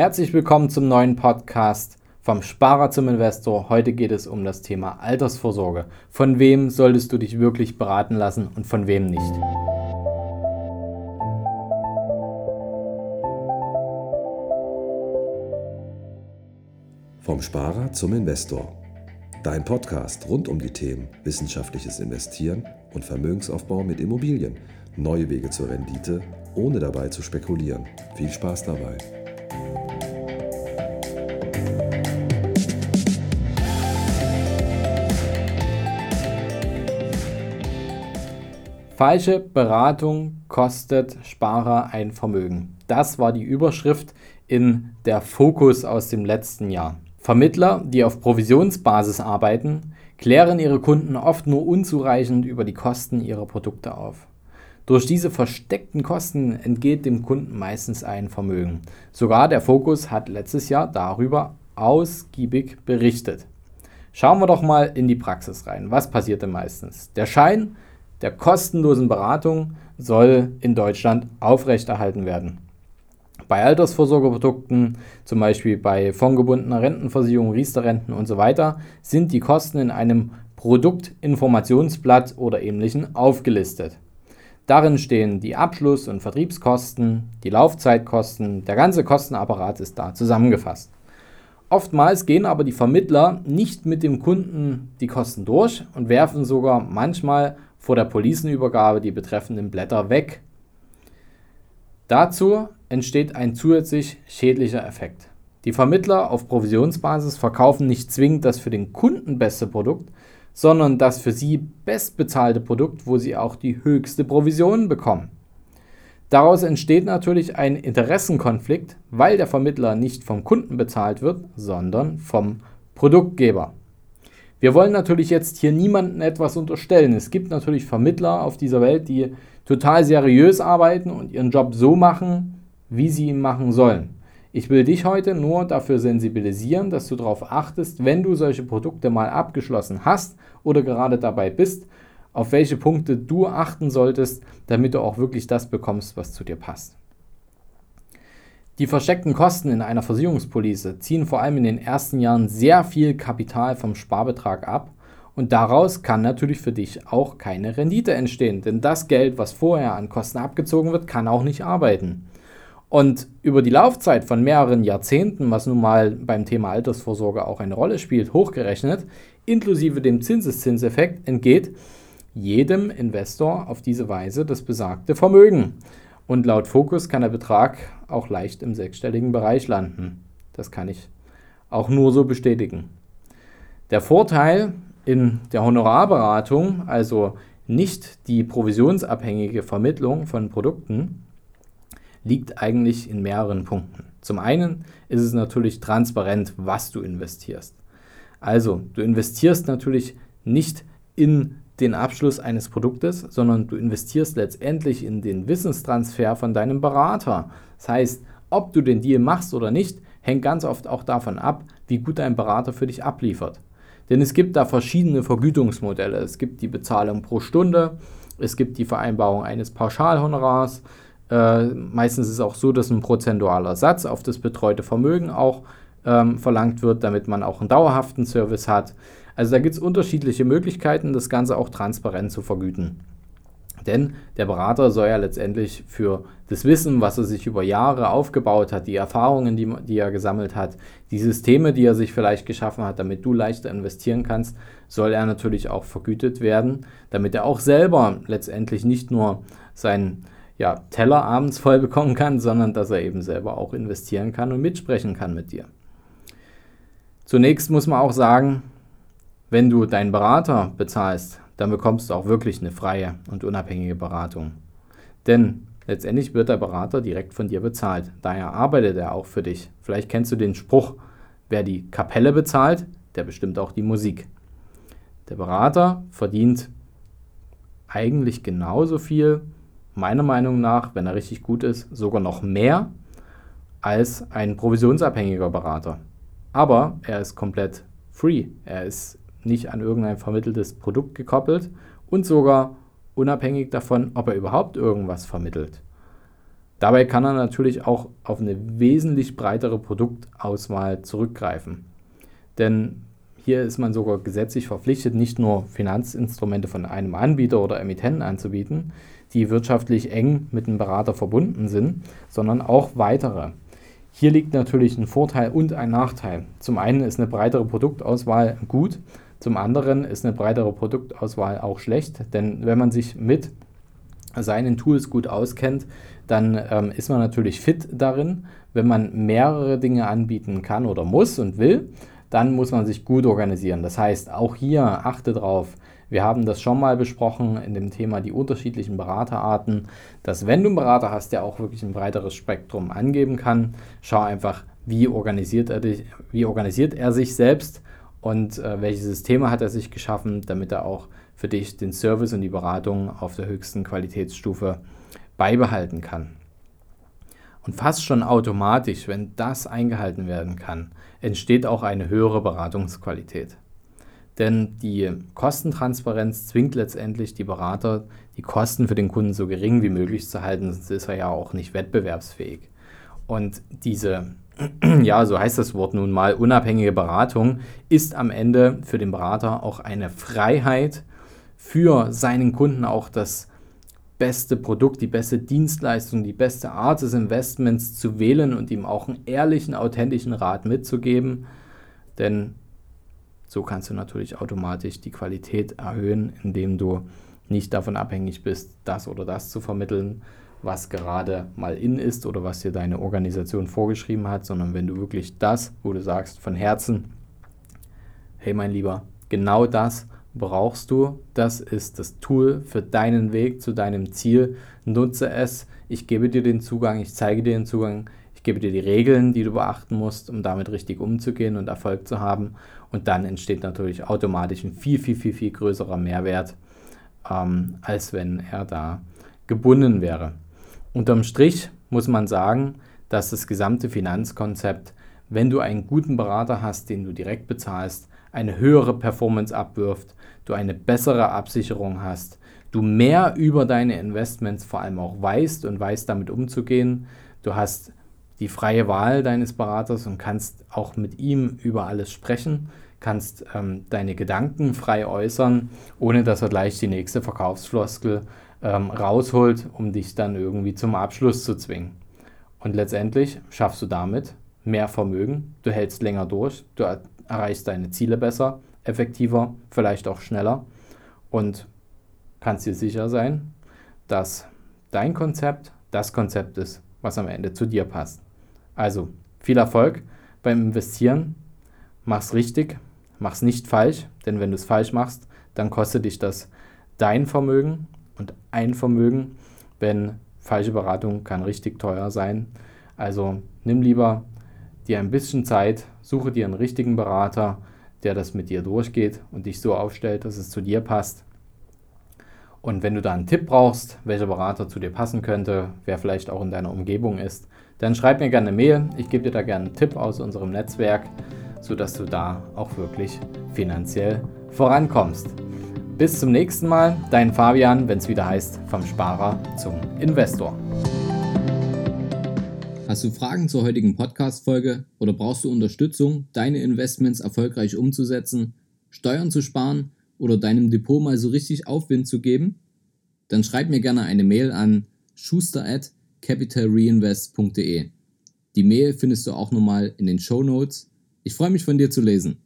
Herzlich willkommen zum neuen Podcast vom Sparer zum Investor. Heute geht es um das Thema Altersvorsorge. Von wem solltest du dich wirklich beraten lassen und von wem nicht? Vom Sparer zum Investor. Dein Podcast rund um die Themen wissenschaftliches Investieren und Vermögensaufbau mit Immobilien. Neue Wege zur Rendite, ohne dabei zu spekulieren. Viel Spaß dabei. Falsche Beratung kostet Sparer ein Vermögen. Das war die Überschrift in der Fokus aus dem letzten Jahr. Vermittler, die auf Provisionsbasis arbeiten, klären ihre Kunden oft nur unzureichend über die Kosten ihrer Produkte auf. Durch diese versteckten Kosten entgeht dem Kunden meistens ein Vermögen. Sogar der Fokus hat letztes Jahr darüber ausgiebig berichtet. Schauen wir doch mal in die Praxis rein. Was passiert denn meistens? Der Schein der kostenlosen Beratung soll in Deutschland aufrechterhalten werden. Bei Altersvorsorgeprodukten, zum Beispiel bei fondgebundener Rentenversicherung, Riester-Renten und so weiter, sind die Kosten in einem Produktinformationsblatt oder ähnlichen aufgelistet. Darin stehen die Abschluss- und Vertriebskosten, die Laufzeitkosten, der ganze Kostenapparat ist da zusammengefasst. Oftmals gehen aber die Vermittler nicht mit dem Kunden die Kosten durch und werfen sogar manchmal vor der Policenübergabe die betreffenden Blätter weg. Dazu entsteht ein zusätzlich schädlicher Effekt. Die Vermittler auf Provisionsbasis verkaufen nicht zwingend das für den Kunden beste Produkt, sondern das für sie bestbezahlte Produkt, wo sie auch die höchste Provision bekommen. Daraus entsteht natürlich ein Interessenkonflikt, weil der Vermittler nicht vom Kunden bezahlt wird, sondern vom Produktgeber. Wir wollen natürlich jetzt hier niemandem etwas unterstellen. Es gibt natürlich Vermittler auf dieser Welt, die total seriös arbeiten und ihren Job so machen, wie sie ihn machen sollen. Ich will dich heute nur dafür sensibilisieren, dass du darauf achtest, wenn du solche Produkte mal abgeschlossen hast oder gerade dabei bist, auf welche Punkte du achten solltest, damit du auch wirklich das bekommst, was zu dir passt. Die versteckten Kosten in einer Versicherungspolice ziehen vor allem in den ersten Jahren sehr viel Kapital vom Sparbetrag ab und daraus kann natürlich für dich auch keine Rendite entstehen, denn das Geld, was vorher an Kosten abgezogen wird, kann auch nicht arbeiten. Und über die Laufzeit von mehreren Jahrzehnten, was nun mal beim Thema Altersvorsorge auch eine Rolle spielt, hochgerechnet, inklusive dem Zinseszinseffekt, entgeht jedem Investor auf diese Weise das besagte Vermögen. Und laut Fokus kann der Betrag auch leicht im sechsstelligen Bereich landen. Das kann ich auch nur so bestätigen. Der Vorteil in der Honorarberatung, also nicht die provisionsabhängige Vermittlung von Produkten, liegt eigentlich in mehreren Punkten. Zum einen ist es natürlich transparent, was du investierst. Also, du investierst natürlich nicht in den Abschluss eines Produktes, sondern du investierst letztendlich in den Wissenstransfer von deinem Berater. Das heißt, ob du den Deal machst oder nicht, hängt ganz oft auch davon ab, wie gut dein Berater für dich abliefert. Denn es gibt da verschiedene Vergütungsmodelle. Es gibt die Bezahlung pro Stunde, es gibt die Vereinbarung eines Pauschalhonorars. Äh, meistens ist es auch so, dass ein prozentualer Satz auf das betreute Vermögen auch ähm, verlangt wird, damit man auch einen dauerhaften Service hat. Also da gibt es unterschiedliche Möglichkeiten, das Ganze auch transparent zu vergüten. Denn der Berater soll ja letztendlich für das Wissen, was er sich über Jahre aufgebaut hat, die Erfahrungen, die, die, er gesammelt hat, die Systeme, die er sich vielleicht geschaffen hat, damit du leichter investieren kannst, soll er natürlich auch vergütet werden, damit er auch selber letztendlich nicht nur seinen ja, Teller abends voll bekommen kann, sondern dass er eben selber auch investieren kann und mitsprechen kann mit dir. Zunächst muss man auch sagen, wenn du deinen Berater bezahlst, dann bekommst du auch wirklich eine freie und unabhängige Beratung. Denn letztendlich wird der Berater direkt von dir bezahlt. Daher arbeitet er auch für dich. Vielleicht kennst du den Spruch, wer die Kapelle bezahlt, der bestimmt auch die Musik. Der Berater verdient eigentlich genauso viel, meiner Meinung nach, wenn er richtig gut ist, sogar noch mehr als ein provisionsabhängiger Berater. Aber er ist komplett free. Er ist nicht an irgendein vermitteltes Produkt gekoppelt und sogar unabhängig davon, ob er überhaupt irgendwas vermittelt. Dabei kann er natürlich auch auf eine wesentlich breitere Produktauswahl zurückgreifen. Denn hier ist man sogar gesetzlich verpflichtet, nicht nur Finanzinstrumente von einem Anbieter oder Emittenten anzubieten, die wirtschaftlich eng mit dem Berater verbunden sind, sondern auch weitere. Hier liegt natürlich ein Vorteil und ein Nachteil. Zum einen ist eine breitere Produktauswahl gut, zum anderen ist eine breitere Produktauswahl auch schlecht, denn wenn man sich mit seinen Tools gut auskennt, dann ähm, ist man natürlich fit darin. Wenn man mehrere Dinge anbieten kann oder muss und will, dann muss man sich gut organisieren. Das heißt, auch hier achte drauf. Wir haben das schon mal besprochen in dem Thema die unterschiedlichen Beraterarten, dass wenn du einen Berater hast, der auch wirklich ein breiteres Spektrum angeben kann, schau einfach, wie organisiert er, dich, wie organisiert er sich selbst und äh, welche Systeme hat er sich geschaffen, damit er auch für dich den Service und die Beratung auf der höchsten Qualitätsstufe beibehalten kann. Und fast schon automatisch, wenn das eingehalten werden kann, entsteht auch eine höhere Beratungsqualität. Denn die Kostentransparenz zwingt letztendlich die Berater, die Kosten für den Kunden so gering wie möglich zu halten, sonst ist er ja auch nicht wettbewerbsfähig. Und diese, ja, so heißt das Wort nun mal, unabhängige Beratung ist am Ende für den Berater auch eine Freiheit, für seinen Kunden auch das beste Produkt, die beste Dienstleistung, die beste Art des Investments zu wählen und ihm auch einen ehrlichen, authentischen Rat mitzugeben. Denn so kannst du natürlich automatisch die Qualität erhöhen, indem du nicht davon abhängig bist, das oder das zu vermitteln, was gerade mal in ist oder was dir deine Organisation vorgeschrieben hat, sondern wenn du wirklich das, wo du sagst von Herzen, hey mein Lieber, genau das brauchst du. Das ist das Tool für deinen Weg zu deinem Ziel. Nutze es. Ich gebe dir den Zugang, ich zeige dir den Zugang, ich gebe dir die Regeln, die du beachten musst, um damit richtig umzugehen und Erfolg zu haben. Und dann entsteht natürlich automatisch ein viel, viel, viel, viel größerer Mehrwert, ähm, als wenn er da gebunden wäre. Unterm Strich muss man sagen, dass das gesamte Finanzkonzept, wenn du einen guten Berater hast, den du direkt bezahlst, eine höhere Performance abwirft, du eine bessere Absicherung hast, du mehr über deine Investments vor allem auch weißt und weißt damit umzugehen. Du hast die freie Wahl deines Beraters und kannst auch mit ihm über alles sprechen, kannst ähm, deine Gedanken frei äußern, ohne dass er gleich die nächste Verkaufsfloskel ähm, rausholt, um dich dann irgendwie zum Abschluss zu zwingen. Und letztendlich schaffst du damit mehr Vermögen, du hältst länger durch, du erreichst deine Ziele besser, effektiver, vielleicht auch schneller und kannst dir sicher sein, dass dein Konzept das Konzept ist, was am Ende zu dir passt. Also viel Erfolg beim Investieren, mach's richtig, mach's nicht falsch, denn wenn du es falsch machst, dann kostet dich das dein Vermögen und ein Vermögen, wenn falsche Beratung kann richtig teuer sein. Also nimm lieber dir ein bisschen Zeit, suche dir einen richtigen Berater, der das mit dir durchgeht und dich so aufstellt, dass es zu dir passt. Und wenn du da einen Tipp brauchst, welcher Berater zu dir passen könnte, wer vielleicht auch in deiner Umgebung ist, dann schreib mir gerne eine Mail. Ich gebe dir da gerne einen Tipp aus unserem Netzwerk, sodass du da auch wirklich finanziell vorankommst. Bis zum nächsten Mal, dein Fabian, wenn es wieder heißt, vom Sparer zum Investor. Hast du Fragen zur heutigen Podcast-Folge oder brauchst du Unterstützung, deine Investments erfolgreich umzusetzen, Steuern zu sparen oder deinem Depot mal so richtig Aufwind zu geben? Dann schreib mir gerne eine Mail an schuster at capitalreinvest.de. Die Mail findest du auch nochmal in den Show Notes. Ich freue mich von dir zu lesen.